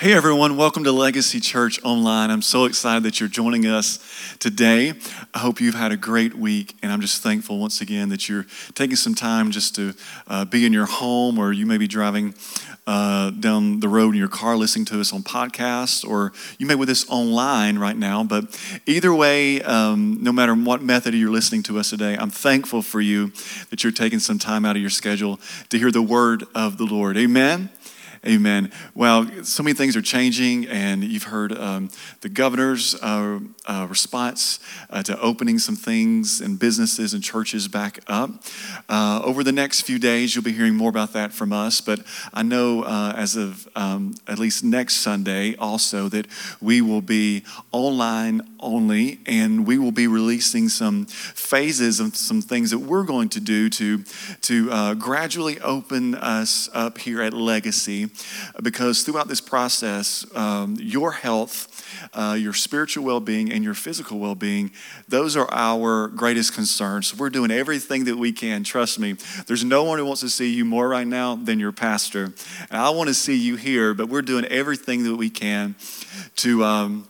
Hey everyone, welcome to Legacy Church Online. I'm so excited that you're joining us today. I hope you've had a great week, and I'm just thankful once again that you're taking some time just to uh, be in your home, or you may be driving uh, down the road in your car listening to us on podcast, or you may be with us online right now. But either way, um, no matter what method you're listening to us today, I'm thankful for you that you're taking some time out of your schedule to hear the word of the Lord. Amen. Amen. Well, so many things are changing, and you've heard um, the governor's uh, uh, response uh, to opening some things and businesses and churches back up. Uh, over the next few days, you'll be hearing more about that from us, but I know uh, as of um, at least next Sunday also that we will be online only, and we will be releasing some phases of some things that we're going to do to, to uh, gradually open us up here at Legacy because throughout this process, um, your health, uh, your spiritual well being, and your physical well being, those are our greatest concerns. So we're doing everything that we can. Trust me, there's no one who wants to see you more right now than your pastor. And I want to see you here, but we're doing everything that we can to. Um,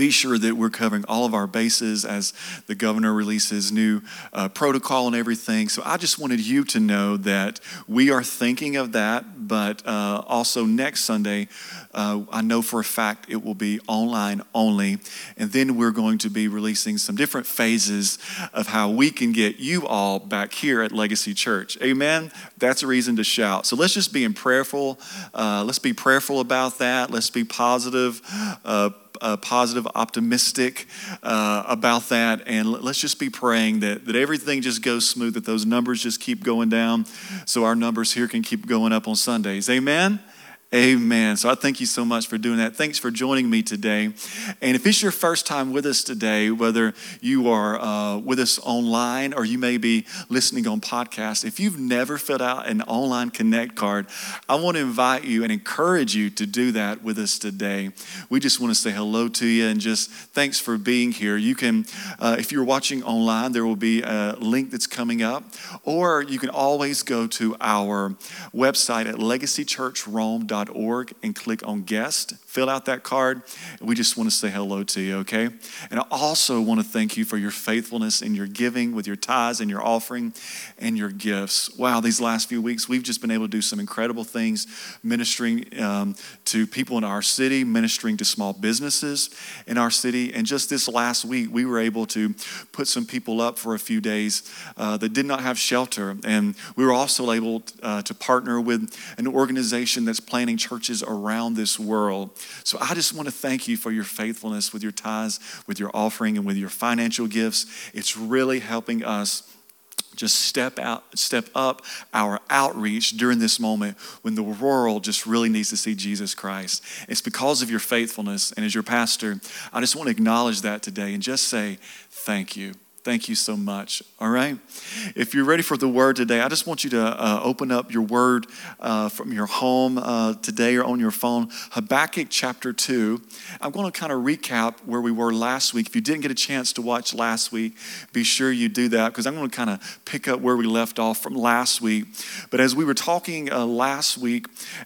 be sure that we're covering all of our bases as the governor releases new uh, protocol and everything. So I just wanted you to know that we are thinking of that, but uh, also next Sunday, uh, I know for a fact it will be online only. And then we're going to be releasing some different phases of how we can get you all back here at Legacy Church. Amen? That's a reason to shout. So let's just be in prayerful. Uh, let's be prayerful about that. Let's be positive uh, uh, positive, optimistic uh, about that. And let's just be praying that, that everything just goes smooth, that those numbers just keep going down so our numbers here can keep going up on Sundays. Amen? Amen. So I thank you so much for doing that. Thanks for joining me today. And if it's your first time with us today, whether you are uh, with us online or you may be listening on podcast, if you've never filled out an online connect card, I want to invite you and encourage you to do that with us today. We just want to say hello to you and just thanks for being here. You can, uh, if you're watching online, there will be a link that's coming up, or you can always go to our website at legacychurchrome.com and click on guest. Fill out that card. We just want to say hello to you, okay? And I also want to thank you for your faithfulness in your giving with your tithes and your offering and your gifts. Wow, these last few weeks, we've just been able to do some incredible things ministering um, to people in our city, ministering to small businesses in our city. And just this last week, we were able to put some people up for a few days uh, that did not have shelter. And we were also able uh, to partner with an organization that's planning churches around this world. So I just want to thank you for your faithfulness with your tithes, with your offering, and with your financial gifts. It's really helping us just step out step up our outreach during this moment when the world just really needs to see Jesus Christ. It's because of your faithfulness and as your pastor, I just want to acknowledge that today and just say thank you. Thank you so much. All right. If you're ready for the word today, I just want you to uh, open up your word uh, from your home uh, today or on your phone. Habakkuk chapter 2. I'm going to kind of recap where we were last week. If you didn't get a chance to watch last week, be sure you do that because I'm going to kind of pick up where we left off from last week. But as we were talking uh, last week,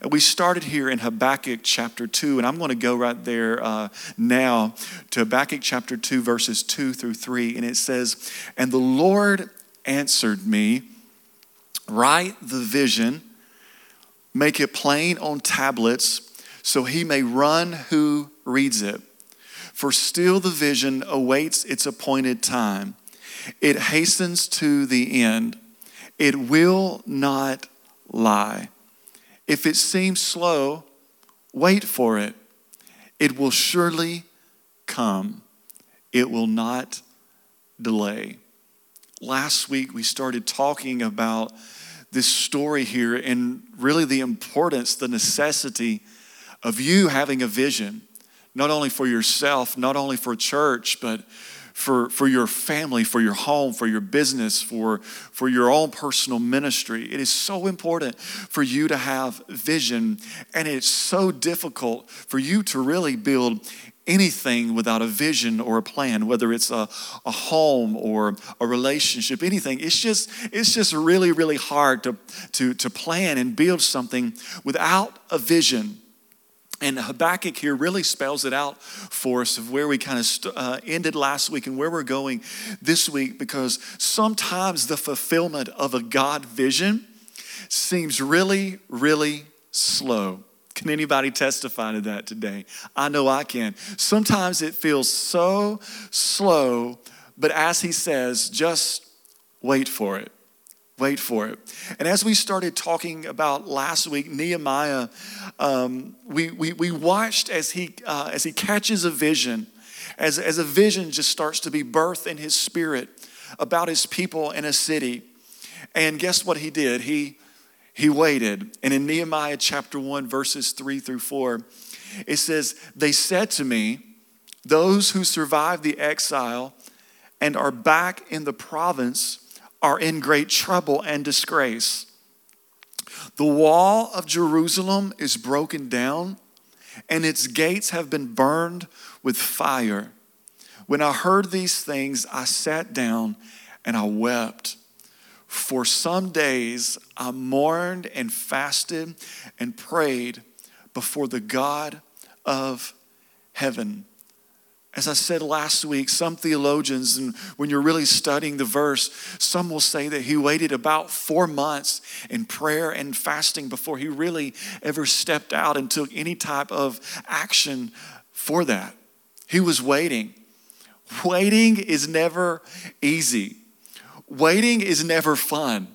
we started here in Habakkuk chapter 2, and I'm going to go right there uh, now to Habakkuk chapter 2, verses 2 through 3. And it says, says, And the Lord answered me, Write the vision, make it plain on tablets, so he may run who reads it. For still the vision awaits its appointed time. It hastens to the end. It will not lie. If it seems slow, wait for it. It will surely come. It will not delay. Last week, we started talking about this story here and really the importance, the necessity of you having a vision, not only for yourself, not only for church, but for, for your family, for your home, for your business, for, for your own personal ministry. It is so important for you to have vision, and it's so difficult for you to really build anything without a vision or a plan, whether it's a, a home or a relationship, anything. It's just, it's just really, really hard to, to, to plan and build something without a vision. And Habakkuk here really spells it out for us of where we kind of st- uh, ended last week and where we're going this week because sometimes the fulfillment of a God vision seems really, really slow. Can anybody testify to that today? I know I can. Sometimes it feels so slow, but as he says, just wait for it. Wait for it. And as we started talking about last week, Nehemiah, um, we, we, we watched as he, uh, as he catches a vision, as, as a vision just starts to be birthed in his spirit about his people in a city. And guess what he did? He, he waited. And in Nehemiah chapter 1, verses 3 through 4, it says, They said to me, Those who survived the exile and are back in the province are in great trouble and disgrace. The wall of Jerusalem is broken down, and its gates have been burned with fire. When I heard these things, I sat down and I wept. For some days I mourned and fasted and prayed before the God of heaven. As I said last week, some theologians, and when you're really studying the verse, some will say that he waited about four months in prayer and fasting before he really ever stepped out and took any type of action for that. He was waiting. Waiting is never easy, waiting is never fun.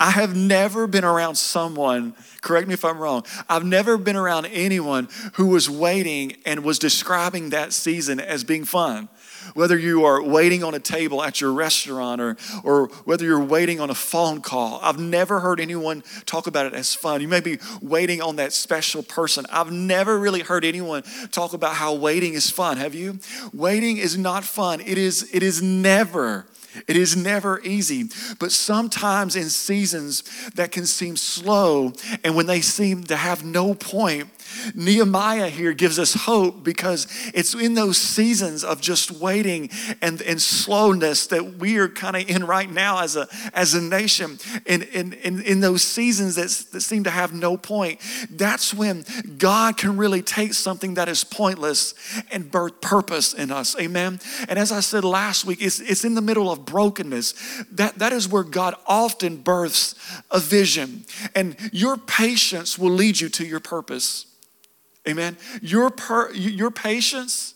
I have never been around someone, correct me if I'm wrong, I've never been around anyone who was waiting and was describing that season as being fun. Whether you are waiting on a table at your restaurant or, or whether you're waiting on a phone call, I've never heard anyone talk about it as fun. You may be waiting on that special person. I've never really heard anyone talk about how waiting is fun. Have you? Waiting is not fun. It is, it is never it is never easy, but sometimes in seasons that can seem slow and when they seem to have no point, Nehemiah here gives us hope because it's in those seasons of just waiting and, and slowness that we are kind of in right now as a, as a nation. And in, in, in those seasons that, seem to have no point, that's when God can really take something that is pointless and birth purpose in us. Amen. And as I said last week, it's, it's in the middle of brokenness. That, that is where God often births a vision. And your patience will lead you to your purpose. Amen. Your, per, your patience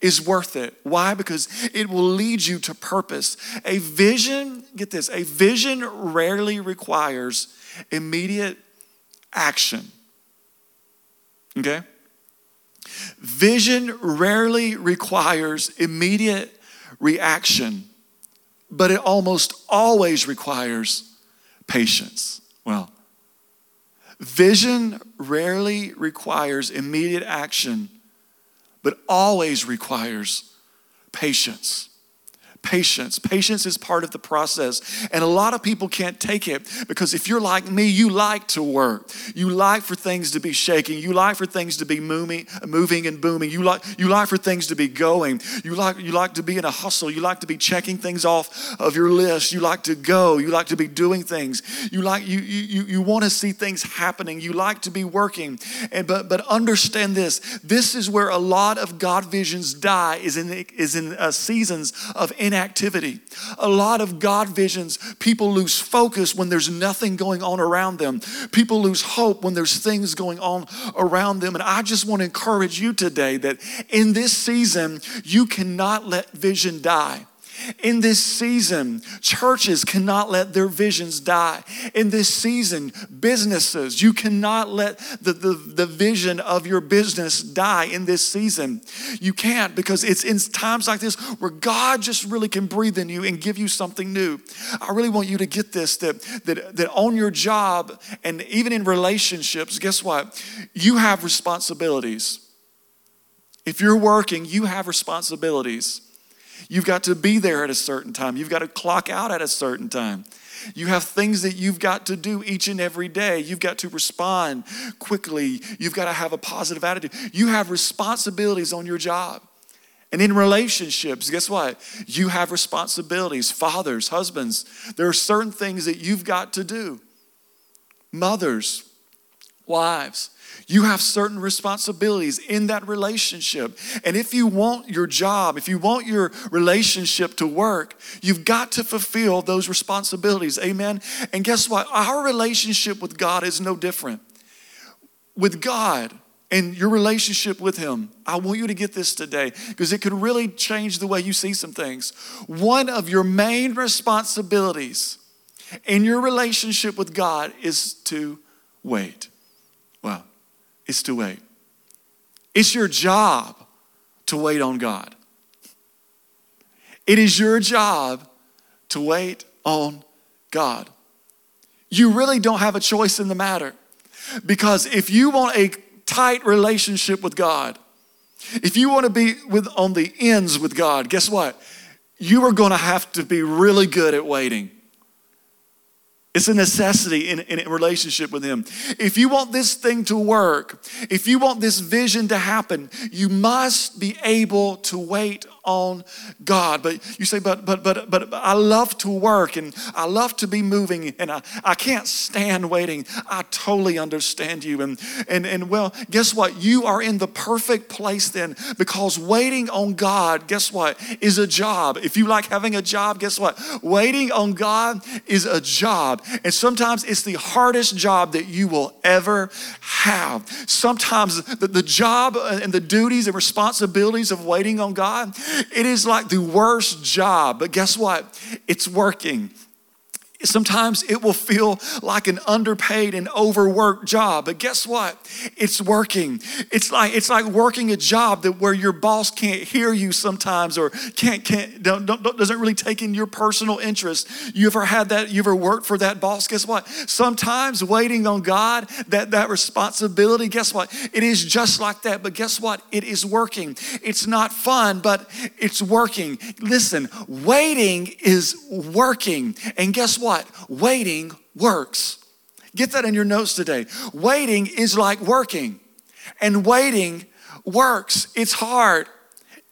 is worth it. Why? Because it will lead you to purpose. A vision, get this, a vision rarely requires immediate action. Okay? Vision rarely requires immediate reaction, but it almost always requires patience. Well, Vision rarely requires immediate action, but always requires patience patience. Patience is part of the process. And a lot of people can't take it because if you're like me, you like to work. You like for things to be shaking. You like for things to be moving, moving and booming. You like, you like for things to be going. You like, you like to be in a hustle. You like to be checking things off of your list. You like to go. You like to be doing things. You like you you you want to see things happening. You like to be working. And but but understand this. This is where a lot of God visions die is in is in uh, seasons of inactivity inactivity. A lot of God visions, people lose focus when there's nothing going on around them. People lose hope when there's things going on around them. And I just want to encourage you today that in this season, you cannot let vision die. In this season, churches cannot let their visions die. In this season, businesses, you cannot let the, the, the vision of your business die in this season. You can't because it's in times like this where God just really can breathe in you and give you something new. I really want you to get this that, that, that on your job and even in relationships, guess what? You have responsibilities. If you're working, you have responsibilities. You've got to be there at a certain time. You've got to clock out at a certain time. You have things that you've got to do each and every day. You've got to respond quickly. You've got to have a positive attitude. You have responsibilities on your job. And in relationships, guess what? You have responsibilities. Fathers, husbands, there are certain things that you've got to do. Mothers, wives, You have certain responsibilities in that relationship. And if you want your job, if you want your relationship to work, you've got to fulfill those responsibilities. Amen. And guess what? Our relationship with God is no different. With God, and your relationship with Him. I want you to get this today because it could really change the way you see some things. One of your main responsibilities in your relationship with God is to wait. It's to wait. It's your job to wait on God. It is your job to wait on God. You really don't have a choice in the matter because if you want a tight relationship with God, if you want to be with, on the ends with God, guess what? You are going to have to be really good at waiting. It's a necessity in, in relationship with Him. If you want this thing to work, if you want this vision to happen, you must be able to wait on God. But you say, but but but but I love to work and I love to be moving and I, I can't stand waiting. I totally understand you. And and and well, guess what? You are in the perfect place then because waiting on God, guess what, is a job. If you like having a job, guess what? Waiting on God is a job. And sometimes it's the hardest job that you will ever have. Sometimes the, the job and the duties and responsibilities of waiting on God, it is like the worst job. But guess what? It's working. Sometimes it will feel like an underpaid and overworked job, but guess what? It's working. It's like it's like working a job that where your boss can't hear you sometimes or can't can't don't, don't, doesn't really take in your personal interest. You ever had that? You ever worked for that boss? Guess what? Sometimes waiting on God, that that responsibility. Guess what? It is just like that. But guess what? It is working. It's not fun, but it's working. Listen, waiting is working, and guess what? What? Waiting works. Get that in your notes today. Waiting is like working, and waiting works. It's hard.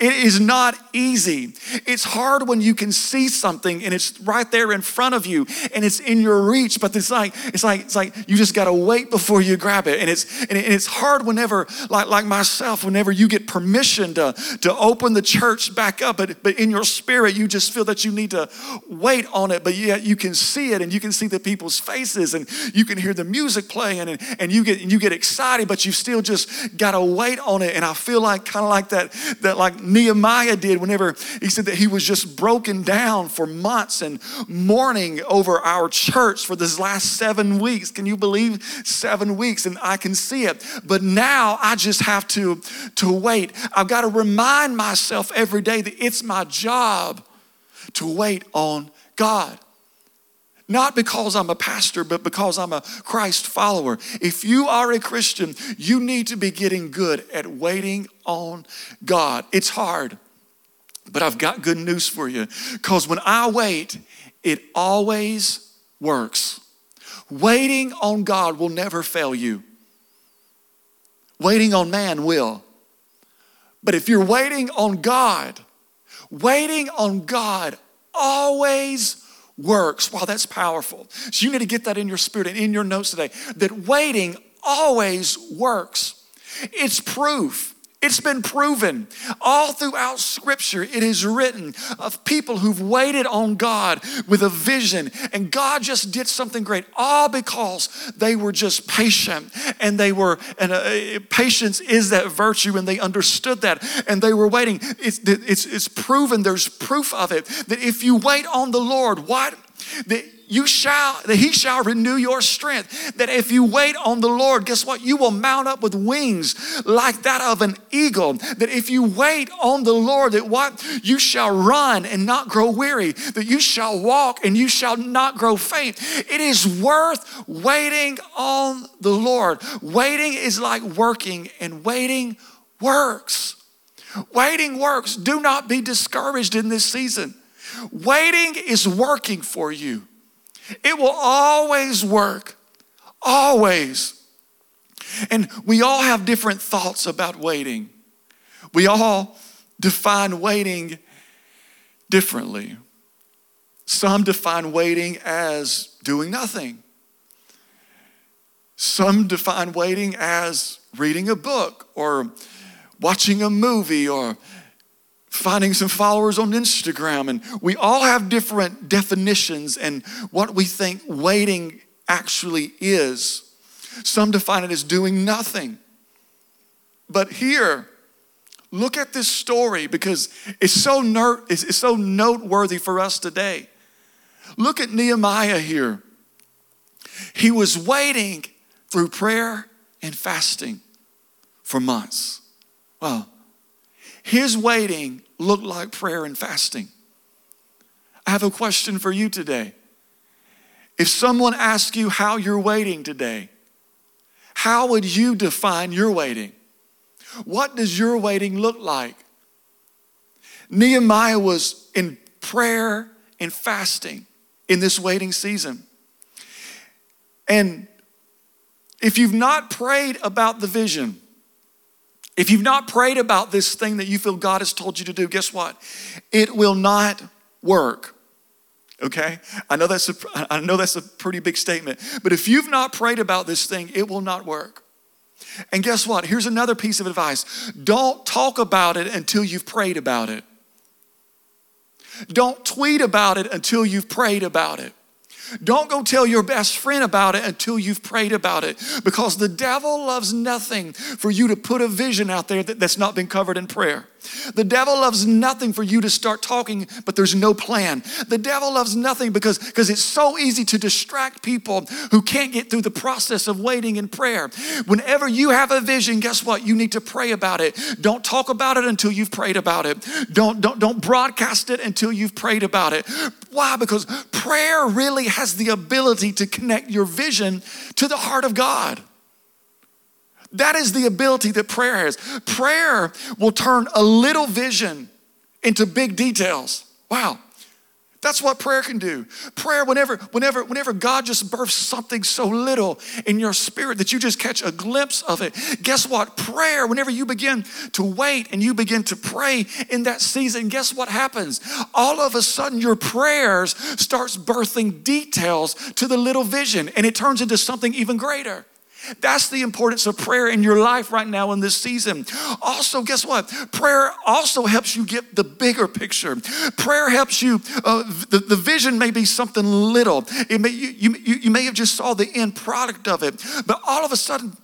It is not easy. It's hard when you can see something and it's right there in front of you and it's in your reach, but it's like it's like it's like you just got to wait before you grab it. And it's and it's hard whenever like like myself whenever you get permission to to open the church back up, but but in your spirit you just feel that you need to wait on it, but yet you can see it and you can see the people's faces and you can hear the music playing and and you get you get excited, but you still just got to wait on it. And I feel like kind of like that that like Nehemiah did whenever he said that he was just broken down for months and mourning over our church for this last seven weeks. Can you believe seven weeks? And I can see it. But now I just have to, to wait. I've got to remind myself every day that it's my job to wait on God. Not because I'm a pastor, but because I'm a Christ follower. If you are a Christian, you need to be getting good at waiting on God. It's hard, but I've got good news for you. Because when I wait, it always works. Waiting on God will never fail you, waiting on man will. But if you're waiting on God, waiting on God always works. Wow, that's powerful. So you need to get that in your spirit and in your notes today that waiting always works. It's proof. It's been proven all throughout Scripture. It is written of people who've waited on God with a vision, and God just did something great, all because they were just patient and they were, and uh, patience is that virtue, and they understood that and they were waiting. It's, it's, it's proven, there's proof of it, that if you wait on the Lord, what? That you shall that he shall renew your strength. That if you wait on the lord guess what? You will mount up with wings like that of an eagle. That if you wait on the lord that what? You shall run and not grow weary. That you shall walk and you shall not grow faint. It is worth waiting on the lord. Waiting is like working and waiting works. Waiting works. Do not be discouraged in this season waiting is working for you it will always work, always. And we all have different thoughts about waiting. We all define waiting differently. Some define waiting as doing nothing. Some define waiting as reading a book or watching a movie or finding some followers on Instagram. And we all have different definitions and what we think waiting actually is. Some define it as doing nothing. But here, look at this story because it's so, ner- it's so noteworthy for us today. Look at Nehemiah here. He was waiting through prayer and fasting for months. Well, his waiting looked like prayer and fasting. I have a question for you today. If someone asks you how you're waiting today, how would you define your waiting? What does your waiting look like? Nehemiah was in prayer and fasting in this waiting season. And if you've not prayed about the vision, if you've not prayed about this thing that you feel God has told you to do, guess what? It will not work. Okay? I know that's a I know that's a pretty big statement, but if you've not prayed about this thing, it will not work. And guess what? Here's another piece of advice. Don't talk about it until you've prayed about it. Don't tweet about it until you've prayed about it. Don't go tell your best friend about it until you've prayed about it because the devil loves nothing for you to put a vision out there that, that's not been covered in prayer. The devil loves nothing for you to start talking, but there's no plan. The devil loves nothing because, because it's so easy to distract people who can't get through the process of waiting in prayer. Whenever you have a vision, guess what? You need to pray about it. Don't talk about it until you've prayed about it. Don't, don't, don't broadcast it until you've prayed about it. Why? Because prayer really has the ability to connect your vision to the heart of God. That is the ability that prayer has. Prayer will turn a little vision into big details. Wow. That's what prayer can do. Prayer, whenever, whenever, whenever God just births something so little in your spirit that you just catch a glimpse of it, guess what? Prayer, whenever you begin to wait and you begin to pray in that season, guess what happens? All of a sudden, your prayers starts birthing details to the little vision, and it turns into something even greater. That's the importance of prayer in your life right now in this season. Also, guess what? Prayer also helps you get the bigger picture. Prayer helps you, uh, the, the vision may be something little. It may, you, you, you may have just saw the end product of it, but all of a sudden,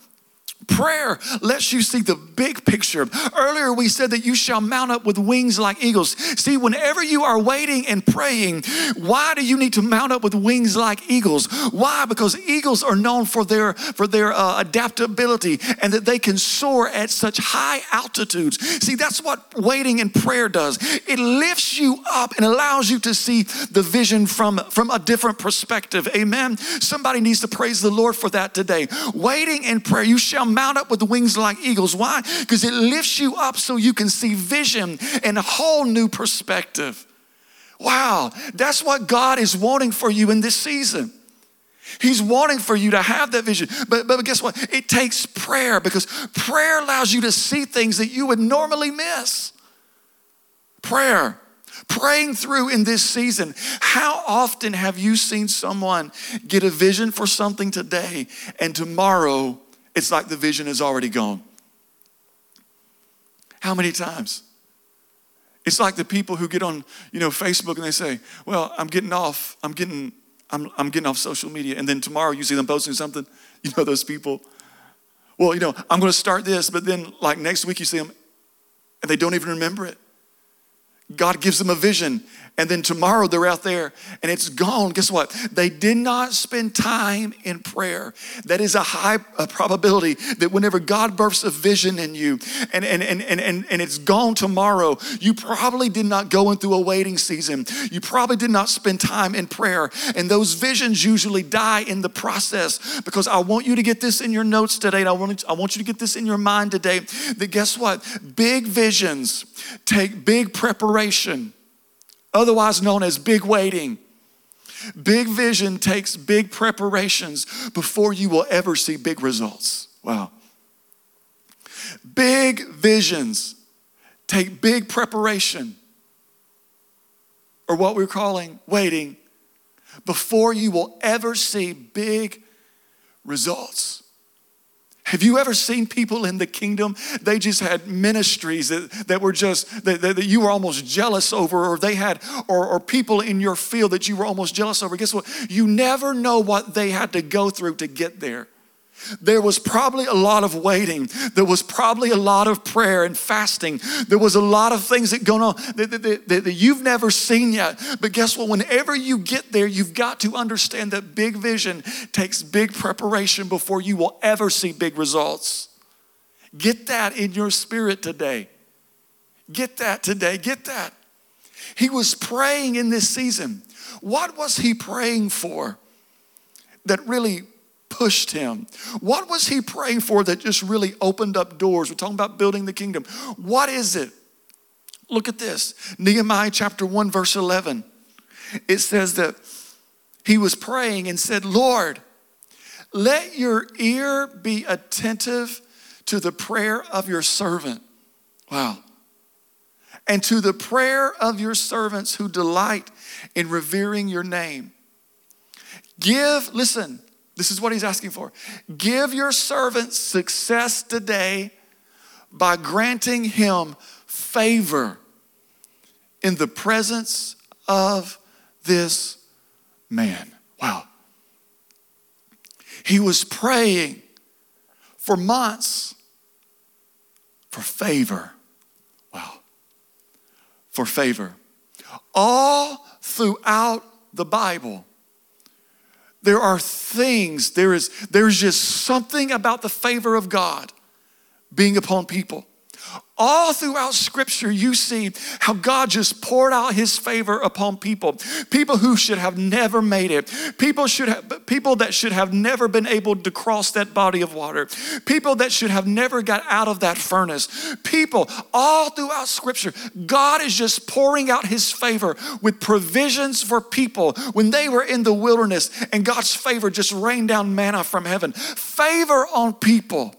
Prayer lets you see the big picture. Earlier, we said that you shall mount up with wings like eagles. See, whenever you are waiting and praying, why do you need to mount up with wings like eagles? Why? Because eagles are known for their for their uh, adaptability and that they can soar at such high altitudes. See, that's what waiting and prayer does. It lifts you up and allows you to see the vision from from a different perspective. Amen. Somebody needs to praise the Lord for that today. Waiting and prayer, you shall mount up with wings like eagles. Why? Because it lifts you up so you can see vision and a whole new perspective. Wow, that's what God is wanting for you in this season. He's wanting for you to have that vision. But, but guess what? It takes prayer because prayer allows you to see things that you would normally miss. Prayer, praying through in this season. How often have you seen someone get a vision for something today and tomorrow it's like the vision is already gone. How many times? It's like the people who get on, you know, Facebook and they say, "Well, I'm getting off. I'm getting, I'm, I'm getting off social media." And then tomorrow you see them posting something. You know those people. Well, you know, I'm going to start this, but then like next week you see them, and they don't even remember it. God gives them a vision, and then tomorrow they're out there and it's gone. Guess what? They did not spend time in prayer. That is a high probability that whenever God births a vision in you and, and, and, and, and, and it's gone tomorrow, you probably did not go into a waiting season. You probably did not spend time in prayer. And those visions usually die in the process because I want you to get this in your notes today. And I want, I want you to get this in your mind today that guess what? Big visions take big preparation otherwise known as big waiting. Big vision takes big preparations before you will ever see big results. Wow. Big visions take big preparation, or what we're calling waiting, before you will ever see big results. Have you ever seen people in the kingdom? They just had ministries that, that were just, that, that, you were almost jealous over, or they had, or, or people in your field that you were almost jealous over. Guess what? You never know what they had to go through to get there. There was probably a lot of waiting. There was probably a lot of prayer and fasting. There was a lot of things that going on that, that, that, that, you've never seen yet. But guess what? Whenever you get there, you've got to understand that big vision takes big preparation before you will ever see big results. Get that in your spirit today. Get that today. Get that. He was praying in this season. What was he praying for that really pushed him? What was he praying for that just really opened up doors? We're talking about building the kingdom. What is it? Look at this Nehemiah chapter 1, verse 11. It says that he was praying and said, Lord, let your ear be attentive to the prayer of your servant. Wow. And to the prayer of your servants who delight in revering your name. Give, listen, this is what he's asking for. Give your servant success today by granting him favor in the presence of this man. Wow. He was praying for months for favor. Wow. For favor. All throughout the Bible, there are things, there is, there's just something about the favor of God being upon people. All throughout scripture, you see how God just poured out his favor upon people. People who should have never made it. People should have people that should have never been able to cross that body of water. People that should have never got out of that furnace. People all throughout scripture, God is just pouring out his favor with provisions for people when they were in the wilderness and God's favor just rained down manna from heaven. Favor on people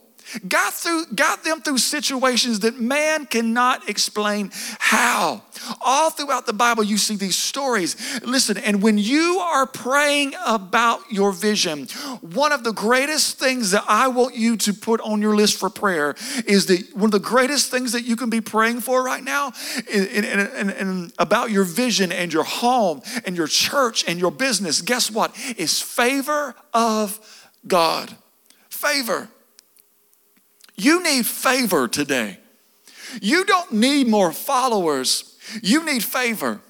got through got them through situations that man cannot explain how. All throughout the bible you see these stories. Listen and when you are praying about your vision one of the greatest things that i want you to put on your list for prayer is that one of the greatest things that you can be praying for right now and about your vision and your home and your church and your business guess what? Is favor of god. Favor you need favor today. You don't need more followers, you need favor.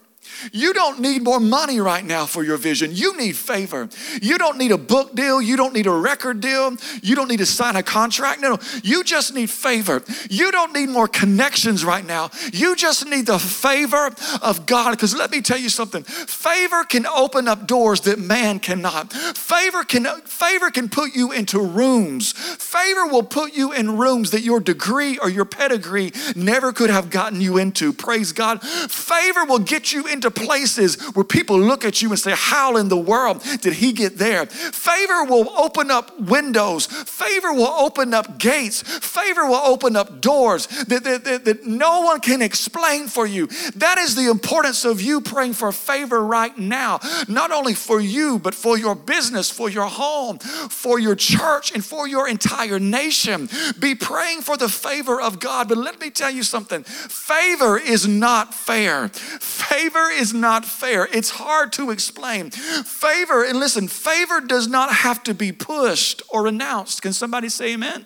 You don't need more money right now for your vision. You need favor. You don't need a book deal. You don't need a record deal. You don't need to sign a contract. No, no. You just need favor. You don't need more connections right now. You just need the favor of God. Because let me tell you something favor can open up doors that man cannot. Favor can, favor can put you into rooms. Favor will put you in rooms that your degree or your pedigree never could have gotten you into. Praise God. Favor will get you into places where people look at you and say, How in the world did he get there? Favor will open up windows, favor will open up gates, favor will open up doors that, that, that, that no one can explain for you. That is the importance of you praying for favor right now, not only for you, but for your business, for your home, for your church, and for your entire nation. Be praying for the favor of God. But let me tell you something favor is not fair. Favor is not fair. It's hard to explain. Favor, and listen, favor does not have to be pushed or announced. Can somebody say amen?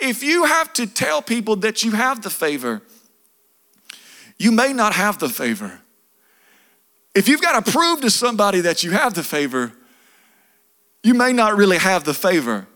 If you have to tell people that you have the favor, you may not have the favor. If you've got to prove to somebody that you have the favor, you may not really have the favor.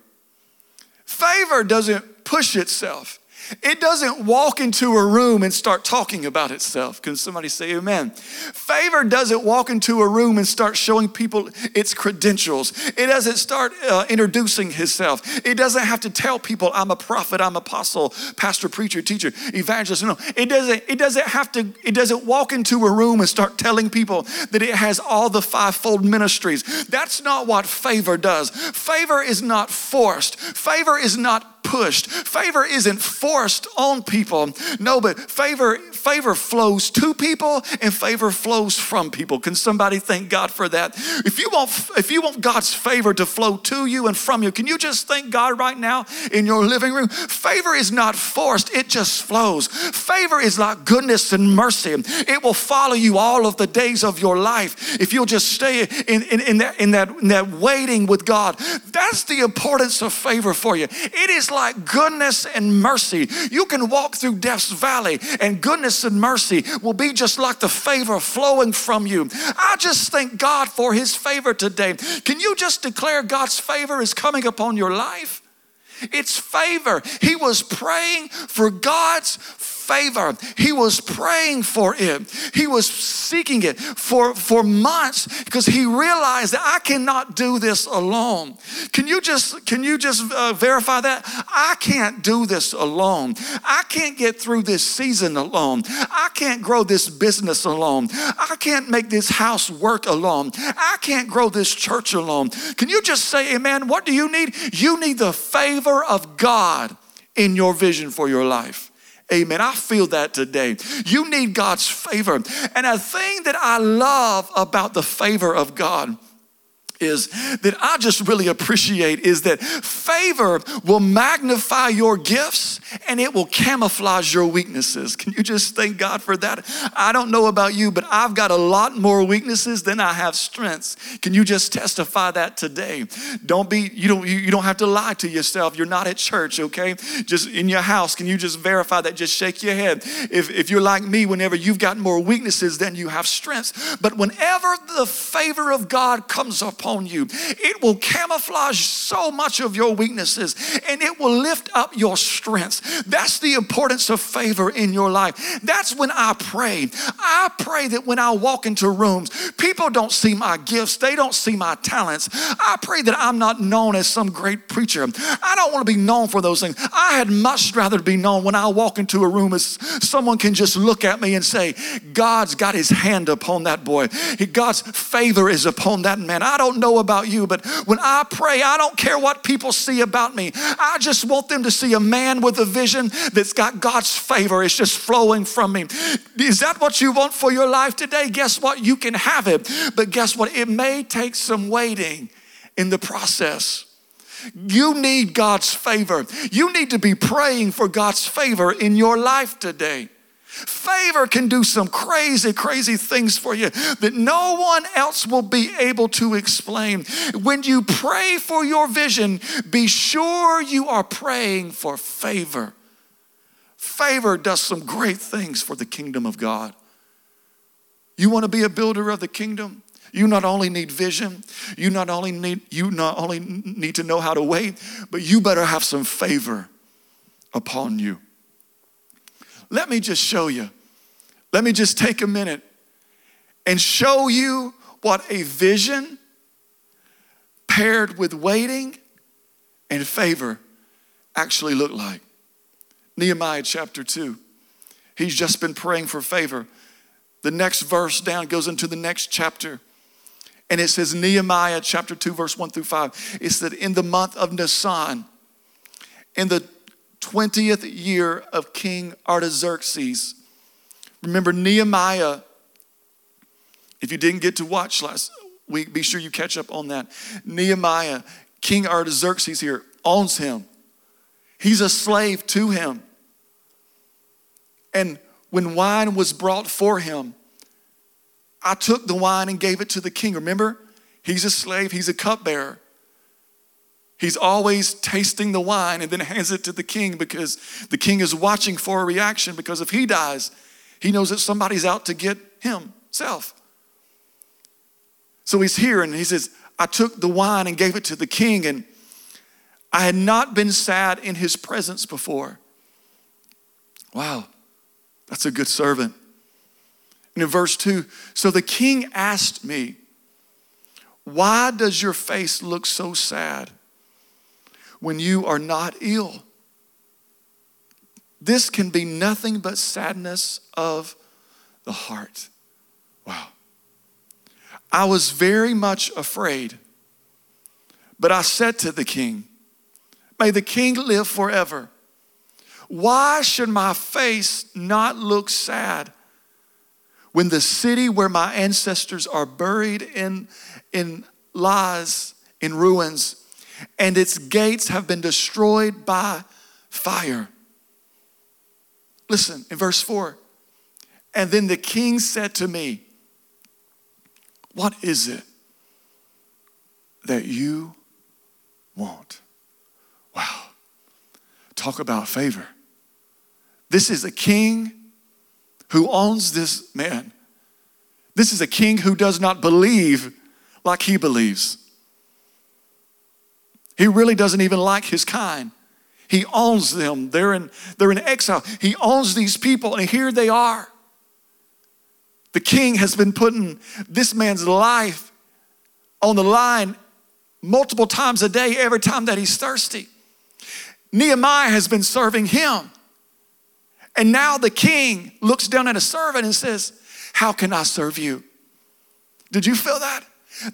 Favor doesn't push itself. It doesn't walk into a room and start talking about itself. Can somebody say amen? Favor doesn't walk into a room and start showing people its credentials. It doesn't start uh, introducing itself. It doesn't have to tell people, I'm a prophet, I'm apostle, pastor, preacher, teacher, evangelist. No, it doesn't, it doesn't have to, it doesn't walk into a room and start telling people that it has all the fivefold ministries. That's not what favor does. Favor is not forced. Favor is not pushed. Favor isn't forced on people. No, but favor favor flows to people and favor flows from people. Can somebody thank God for that? If you want if you want God's favor to flow to you and from you, can you just thank God right now in your living room? Favor is not forced, it just flows. Favor is like goodness and mercy. It will follow you all of the days of your life if you'll just stay in, in, in, that, in, that, in that waiting with God. That's the importance of favor for you. It is like goodness and mercy. You can walk through death's valley, and and mercy will be just like the favor flowing from you. I just thank God for His favor today. Can you just declare God's favor is coming upon your life? It's favor. He was praying for God's favor. He was praying for it. He was seeking it for, for months because he realized that I cannot do this alone. Can you just can you just uh, verify that? I can't do this alone. I can't get through this season alone. I can't grow this business alone. I can't make this house work alone. I can't grow this church alone. Can you just say amen? What do you need? You need the favor of God in your vision for your life. Amen. I feel that today. You need God's favor. And a thing that I love about the favor of God is that I just really appreciate is that favor will magnify your gifts and it will camouflage your weaknesses. Can you just thank God for that? I don't know about you, but I've got a lot more weaknesses than I have strengths. Can you just testify that today? Don't be, you don't, you don't have to lie to yourself. You're not at church, okay? Just in your house, can you just verify that? Just shake your head. If, if you're like me, whenever you've got more weaknesses than you have strengths, but whenever the favor of God comes upon you. It will camouflage so much of your weaknesses and it will lift up your strengths. That's the importance of favor in your life. That's when I pray. I pray that when I walk into rooms, people don't see my gifts, they don't see my talents. I pray that I'm not known as some great preacher. I don't want to be known for those things. I had much rather be known when I walk into a room as someone can just look at me and say, God's got his hand upon that boy. God's favor is upon that man. I don't know about you, but when I pray, I don't care what people see about me. I just want them to see a man with a vision that's got God's favor. It's just flowing from me. Is that what you want for your life today? Guess what? You can have it. But guess what? It may take some waiting in the process. You need God's favor. You need to be praying for God's favor in your life today. Favor can do some crazy, crazy things for you that no one else will be able to explain. When you pray for your vision, be sure you are praying for favor. Favor does some great things for the kingdom of God. You want to be a builder of the kingdom? You not only need vision, you not only need you not only need to know how to wait, but you better have some favor upon you. Let me just show you. Let me just take a minute and show you what a vision paired with waiting and favor actually look like. Nehemiah chapter 2. He's just been praying for favor. The next verse down goes into the next chapter. And it says, Nehemiah chapter 2, verse 1 through 5. It said, In the month of Nisan, in the 20th year of King Artaxerxes. Remember, Nehemiah, if you didn't get to watch last week, be sure you catch up on that. Nehemiah, King Artaxerxes here, owns him. He's a slave to him. And when wine was brought for him, I took the wine and gave it to the king. Remember, he's a slave, he's a cupbearer. He's always tasting the wine and then hands it to the king because the king is watching for a reaction because if he dies, he knows that somebody's out to get himself. So he's here and he says, I took the wine and gave it to the king, and I had not been sad in his presence before. Wow, that's a good servant. And in verse 2, so the king asked me, Why does your face look so sad? When you are not ill. This can be nothing but sadness of the heart. Wow. I was very much afraid, but I said to the king, May the king live forever. Why should my face not look sad when the city where my ancestors are buried in, in lies, in ruins, and its gates have been destroyed by fire? Listen, in verse 4 and then the king said to me, What is it that you want? Wow. Talk about favor. This is a king who owns this man. This is a king who does not believe like he believes. He really doesn't even like his kind. He owns them. They're in, they're in exile. He owns these people, and here they are. The king has been putting this man's life on the line multiple times a day, every time that he's thirsty. Nehemiah has been serving him. And now the king looks down at a servant and says, How can I serve you? Did you feel that?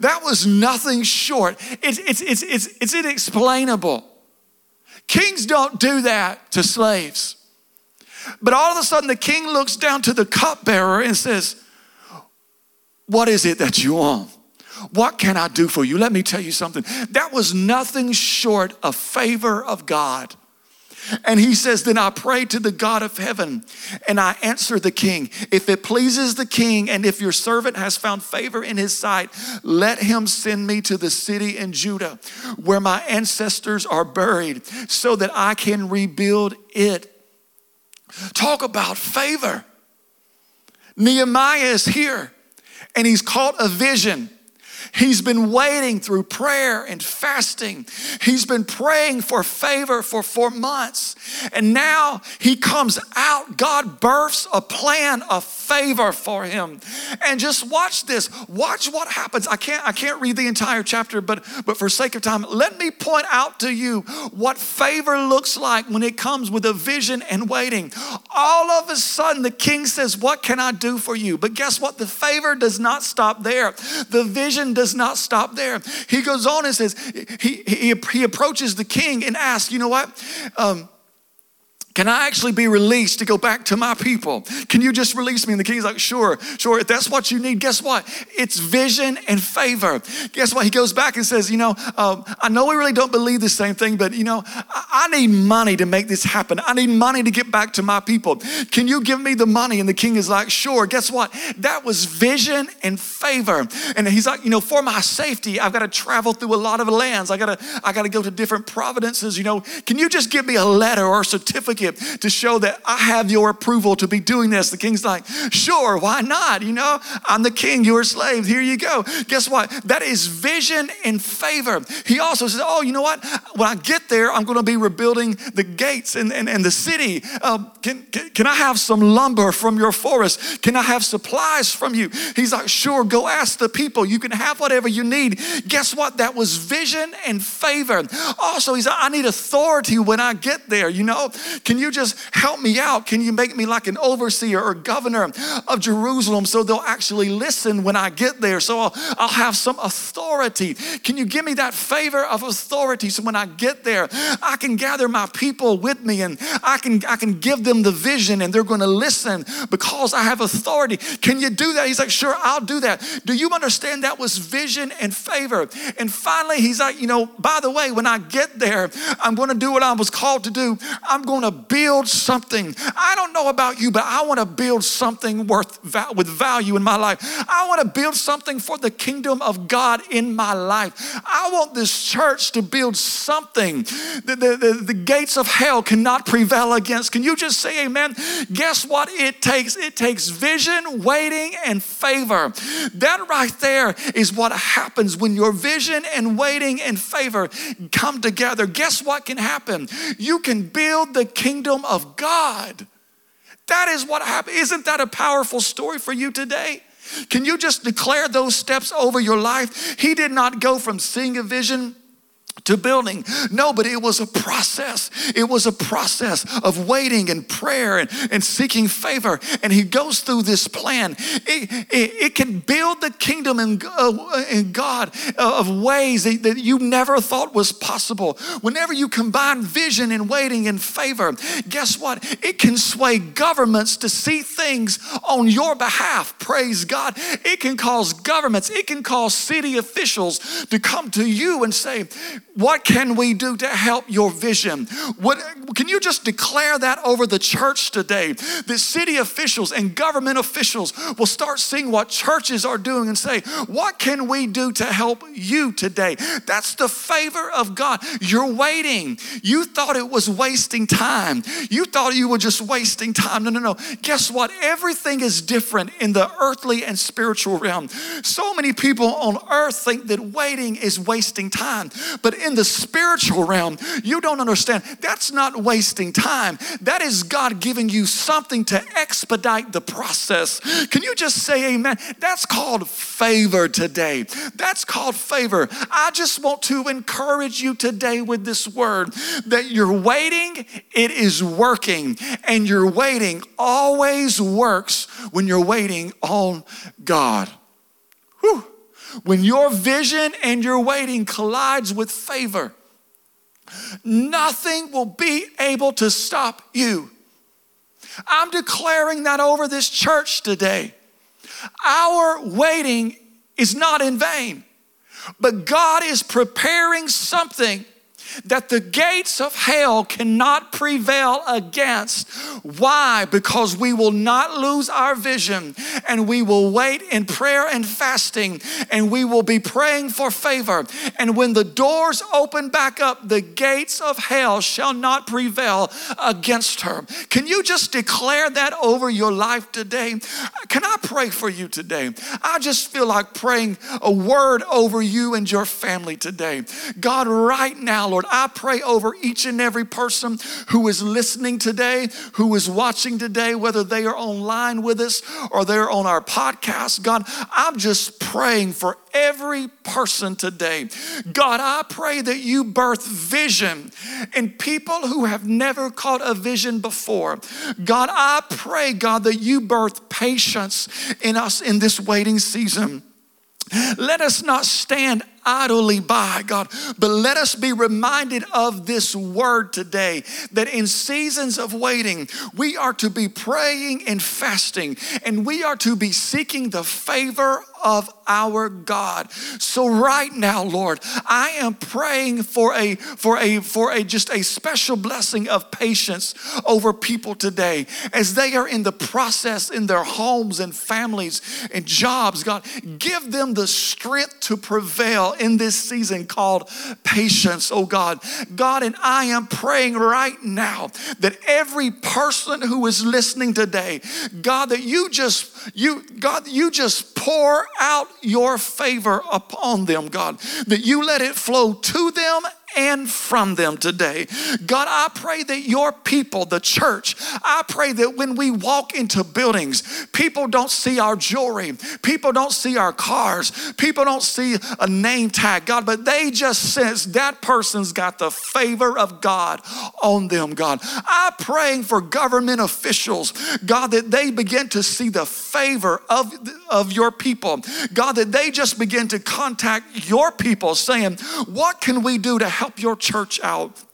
That was nothing short. It's, it's, it's, it's, it's inexplainable. Kings don't do that to slaves. But all of a sudden, the king looks down to the cupbearer and says, what is it that you want? What can I do for you? Let me tell you something. That was nothing short of favor of God. And he says, Then I pray to the God of heaven and I answer the king. If it pleases the king and if your servant has found favor in his sight, let him send me to the city in Judah where my ancestors are buried so that I can rebuild it. Talk about favor. Nehemiah is here and he's caught a vision. He's been waiting through prayer and fasting. He's been praying for favor for four months. And now he comes out. God births a plan of favor for him. And just watch this. Watch what happens. I can't, I can't read the entire chapter, but, but for sake of time, let me point out to you what favor looks like when it comes with a vision and waiting. All of a sudden, the king says, What can I do for you? But guess what? The favor does not stop there. The vision does not stop there. He goes on and says, He, he, he approaches the king and asks, You know what? Um, can I actually be released to go back to my people? Can you just release me? And the king's like, Sure, sure. If that's what you need, guess what? It's vision and favor. Guess what? He goes back and says, You know, um, I know we really don't believe the same thing, but you know, I, I need money to make this happen. I need money to get back to my people. Can you give me the money? And the king is like, Sure. Guess what? That was vision and favor. And he's like, You know, for my safety, I've got to travel through a lot of lands. I gotta, I gotta go to different providences. You know, can you just give me a letter or a certificate? to show that I have your approval to be doing this. The king's like, sure, why not? You know, I'm the king, you're a slave. Here you go. Guess what? That is vision and favor. He also says, oh, you know what? When I get there, I'm going to be rebuilding the gates and, and, and the city. Uh, can, can, can I have some lumber from your forest? Can I have supplies from you? He's like, sure, go ask the people. You can have whatever you need. Guess what? That was vision and favor. Also, he's like, I need authority when I get there. You know, can you just help me out? Can you make me like an overseer or governor of Jerusalem so they'll actually listen when I get there? So I'll, I'll have some authority. Can you give me that favor of authority so when I get there, I can gather my people with me and I can, I can give them the vision and they're going to listen because I have authority. Can you do that? He's like, Sure, I'll do that. Do you understand that was vision and favor? And finally, he's like, You know, by the way, when I get there, I'm going to do what I was called to do. I'm going to build something. I don't know about you, but I want to build something worth with value in my life. I want to build something for the kingdom of God in my life. I want this church to build something that the, the, the gates of hell cannot prevail against. Can you just say amen? Guess what it takes? It takes vision, waiting, and favor. That right there is what happens when your vision and waiting and favor come together. Guess what can happen? You can build the kingdom of God. That is what happened. Isn't that a powerful story for you today? Can you just declare those steps over your life? He did not go from seeing a vision to building. No, but it was a process. It was a process of waiting and prayer and, and seeking favor. And he goes through this plan. It, it, it can build the kingdom in, uh, in God uh, of ways that, that you never thought was possible. Whenever you combine vision and waiting and favor, guess what? It can sway governments to see things on your behalf. Praise God. It can cause governments, it can cause city officials to come to you and say, what can we do to help your vision? What, can you just declare that over the church today? The city officials and government officials will start seeing what churches are doing and say, What can we do to help you today? That's the favor of God. You're waiting. You thought it was wasting time. You thought you were just wasting time. No, no, no. Guess what? Everything is different in the earthly and spiritual realm. So many people on earth think that waiting is wasting time, but in in the spiritual realm, you don't understand. That's not wasting time. That is God giving you something to expedite the process. Can you just say amen? That's called favor today. That's called favor. I just want to encourage you today with this word that you're waiting, it is working. And your waiting always works when you're waiting on God. Whew. When your vision and your waiting collides with favor, nothing will be able to stop you. I'm declaring that over this church today. Our waiting is not in vain, but God is preparing something that the gates of hell cannot prevail against. Why? Because we will not lose our vision and we will wait in prayer and fasting and we will be praying for favor. And when the doors open back up, the gates of hell shall not prevail against her. Can you just declare that over your life today? Can I pray for you today? I just feel like praying a word over you and your family today. God, right now, Lord, I pray over each and every person who is listening today, who is watching today, whether they are online with us or they're on our podcast. God, I'm just praying for every person today. God, I pray that you birth vision in people who have never caught a vision before. God, I pray, God, that you birth patience in us in this waiting season. Let us not stand idly by, God. But let us be reminded of this word today that in seasons of waiting, we are to be praying and fasting, and we are to be seeking the favor of our God. So right now, Lord, I am praying for a for a for a just a special blessing of patience over people today as they are in the process in their homes and families and jobs. God, give them the strength to prevail in this season called patience, oh God. God, and I am praying right now that every person who is listening today, God, that you just you God, you just pour out your favor upon them, God, that you let it flow to them and from them today. God, I pray that your people, the church, I pray that when we walk into buildings, people don't see our jewelry, people don't see our cars, people don't see a name tag, God, but they just sense that person's got the favor of God on them, God. I'm praying for government officials, God, that they begin to see the favor of, of your people. God, that they just begin to contact your people saying, What can we do to help your church out.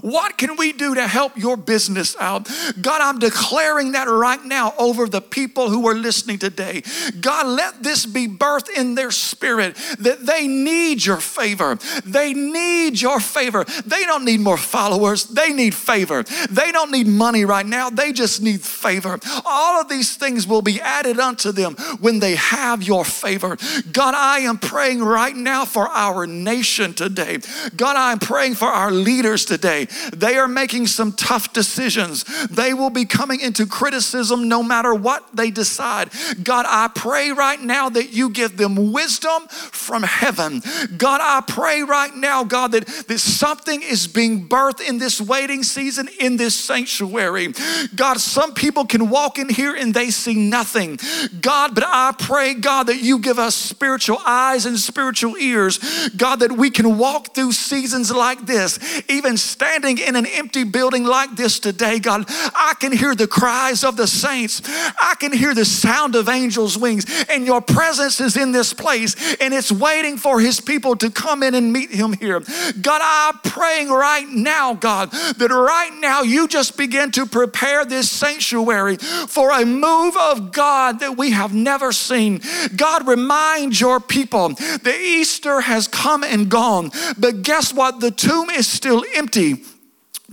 What can we do to help your business out? God, I'm declaring that right now over the people who are listening today. God, let this be birthed in their spirit that they need your favor. They need your favor. They don't need more followers, they need favor. They don't need money right now, they just need favor. All of these things will be added unto them when they have your favor. God, I am praying right now for our nation today. God, I'm praying for our leaders today today. They are making some tough decisions. They will be coming into criticism no matter what they decide. God, I pray right now that you give them wisdom from heaven. God, I pray right now, God, that, that something is being birthed in this waiting season in this sanctuary. God, some people can walk in here and they see nothing. God, but I pray, God, that you give us spiritual eyes and spiritual ears. God, that we can walk through seasons like this, even standing in an empty building like this today. God, I can hear the cries of the saints. I can hear the sound of angels' wings, and your presence is in this place, and it's waiting for his people to come in and meet him here. God, I'm praying right now, God, that right now you just begin to prepare this sanctuary for a move of God that we have never seen. God, remind your people that Easter has come and gone, but guess what? The tomb is still empty. que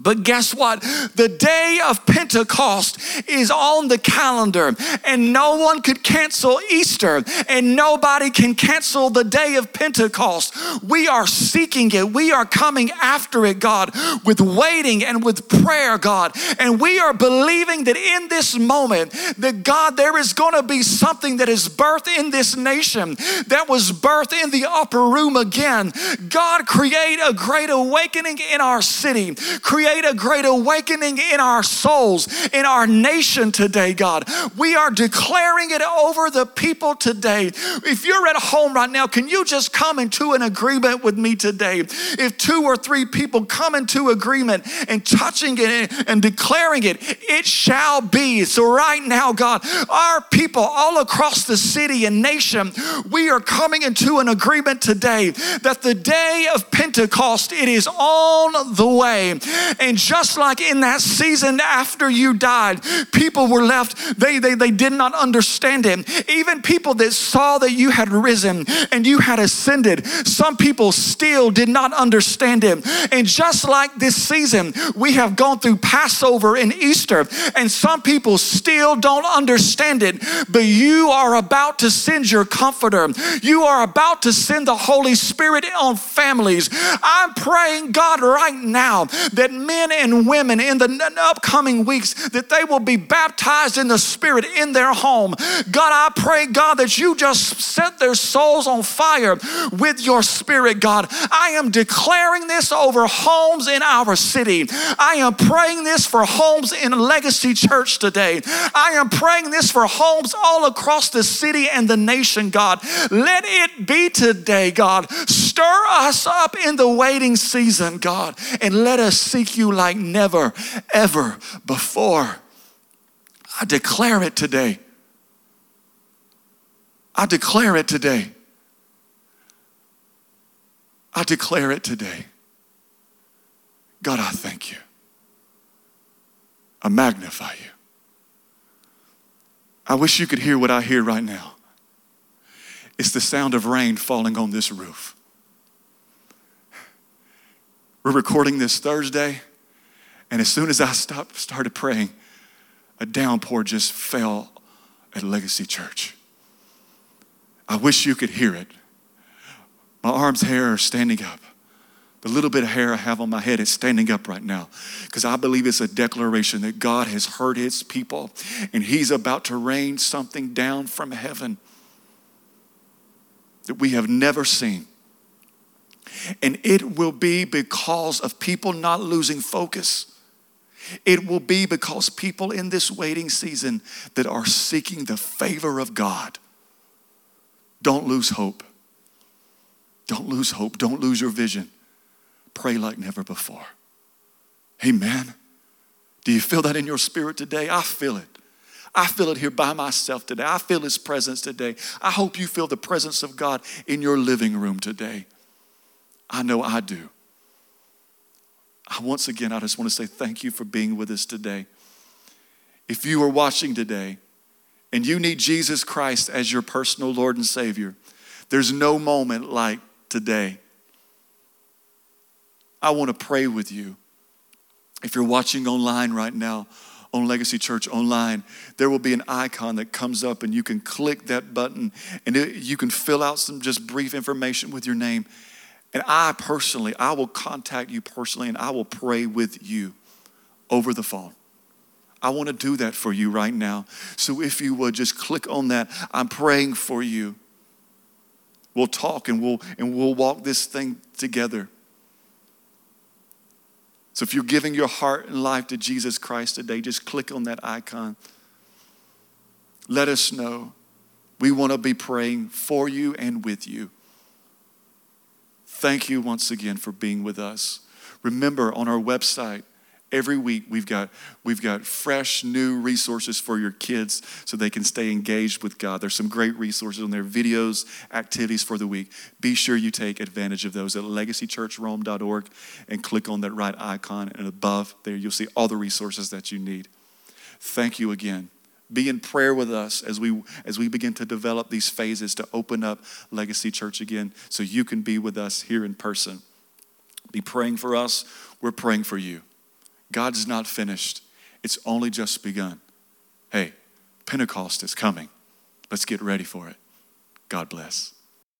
But guess what? The day of Pentecost is on the calendar, and no one could cancel Easter, and nobody can cancel the day of Pentecost. We are seeking it, we are coming after it, God, with waiting and with prayer, God. And we are believing that in this moment, that God, there is going to be something that is birthed in this nation that was birthed in the upper room again. God, create a great awakening in our city. Create create a great awakening in our souls, in our nation today, God. We are declaring it over the people today. If you're at home right now, can you just come into an agreement with me today? If two or three people come into agreement and touching it and declaring it, it shall be. So, right now, God, our people all across the city and nation, we are coming into an agreement today that the day of Pentecost, it is on the way. And just like in that season after you died, people were left, they, they, they did not understand it. Even people that saw that you had risen and you had ascended, some people still did not understand it. And just like this season, we have gone through Passover and Easter, and some people still don't understand it, but you are about to send your comforter. You are about to send the Holy Spirit on families. I'm praying, God, right now that men and women in the upcoming weeks that they will be baptized in the Spirit in their home. God, I pray, God, that you just set their souls on fire with your Spirit, God. I am declaring this over homes in our city. I am praying this for homes in Legacy Church today. I am praying this for homes all across the city and the nation, God. Let it be today, God. Stir us up in the waiting season, God, and let us seek you like never, ever before. I declare it today. I declare it today. I declare it today. God, I thank you. I magnify you. I wish you could hear what I hear right now. It's the sound of rain falling on this roof. We're recording this Thursday, and as soon as I stopped, started praying, a downpour just fell at Legacy Church. I wish you could hear it. My arms' hair are standing up. The little bit of hair I have on my head is standing up right now because I believe it's a declaration that God has heard his people and he's about to rain something down from heaven that we have never seen. And it will be because of people not losing focus. It will be because people in this waiting season that are seeking the favor of God. Don't lose hope. Don't lose hope. Don't lose your vision. Pray like never before. Amen. Do you feel that in your spirit today? I feel it. I feel it here by myself today. I feel His presence today. I hope you feel the presence of God in your living room today. I know I do. I, once again, I just want to say thank you for being with us today. If you are watching today and you need Jesus Christ as your personal Lord and Savior, there's no moment like today. I want to pray with you. If you're watching online right now, on Legacy Church online, there will be an icon that comes up and you can click that button and it, you can fill out some just brief information with your name And I personally, I will contact you personally and I will pray with you over the phone. I want to do that for you right now. So if you would just click on that, I'm praying for you. We'll talk and we'll and we'll walk this thing together. So if you're giving your heart and life to Jesus Christ today, just click on that icon. Let us know. We want to be praying for you and with you. Thank you once again for being with us. Remember on our website, every week we've got we've got fresh new resources for your kids so they can stay engaged with god. There's some great resources on there videos activities for the week. Be sure you take advantage of those at legacychurchrome.org and click on that right icon and above there you'll see all the resources that you need. Thank you again be in prayer with us as we as we begin to develop these phases to open up legacy church again so you can be with us here in person. Be praying for us. We're praying for you. God's not finished. It's only just begun. Hey pentecost is coming. Let's get ready for it. God bless